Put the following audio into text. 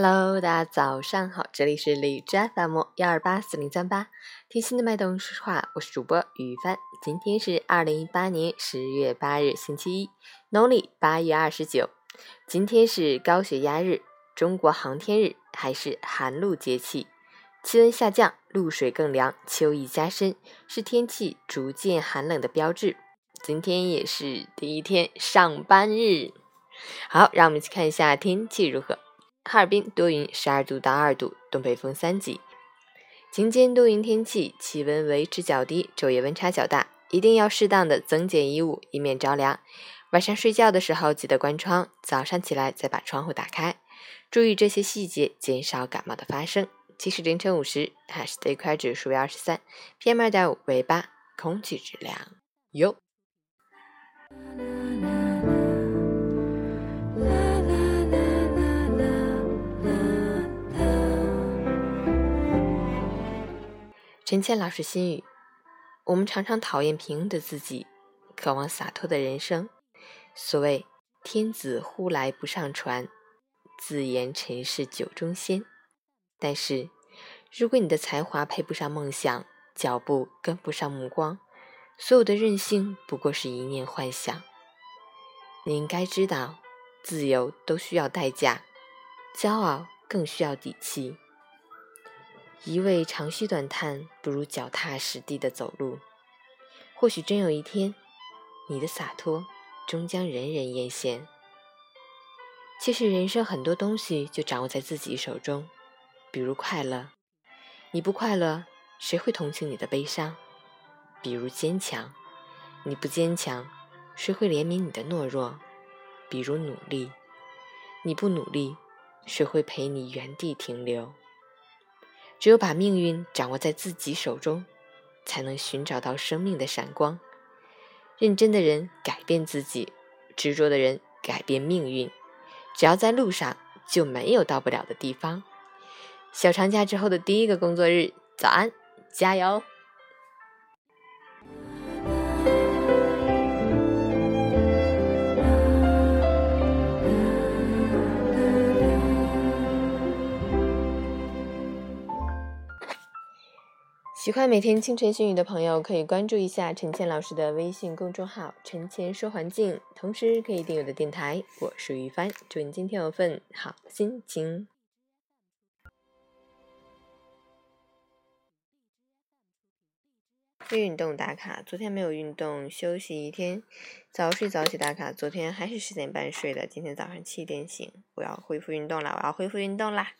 Hello，大家早上好，这里是荔枝 FM 幺二八四零三八，贴心的脉动说话，我是主播于帆。今天是二零一八年十月八日，星期一，农历八月二十九。今天是高血压日、中国航天日，还是寒露节气，气温下降，露水更凉，秋意加深，是天气逐渐寒冷的标志。今天也是第一天上班日。好，让我们一起看一下天气如何。哈尔滨多云，十二度到二度，东北风三级。晴间多云天气，气温维持较低，昼夜温差较大，一定要适当的增减衣物，以免着凉。晚上睡觉的时候记得关窗，早上起来再把窗户打开，注意这些细节，减少感冒的发生。其实凌晨五时，哈市的 AQI 指数为二十三，PM 二点五为八，空气质量优。陈谦老师心语：我们常常讨厌平庸的自己，渴望洒脱的人生。所谓“天子呼来不上船，自言尘世酒中仙”。但是，如果你的才华配不上梦想，脚步跟不上目光，所有的任性不过是一念幻想。你应该知道，自由都需要代价，骄傲更需要底气。一味长吁短叹，不如脚踏实地的走路。或许真有一天，你的洒脱终将人人艳羡。其实人生很多东西就掌握在自己手中，比如快乐，你不快乐，谁会同情你的悲伤？比如坚强，你不坚强，谁会怜悯你的懦弱？比如努力，你不努力，谁会陪你原地停留？只有把命运掌握在自己手中，才能寻找到生命的闪光。认真的人改变自己，执着的人改变命运。只要在路上，就没有到不了的地方。小长假之后的第一个工作日，早安，加油！喜欢每天清晨新语的朋友，可以关注一下陈倩老师的微信公众号“陈倩说环境”，同时可以订阅我的电台。我是于帆，祝你今天有份好心情。运动打卡，昨天没有运动，休息一天。早睡早起打卡，昨天还是十点半睡的，今天早上七点醒。我要恢复运动了，我要恢复运动啦！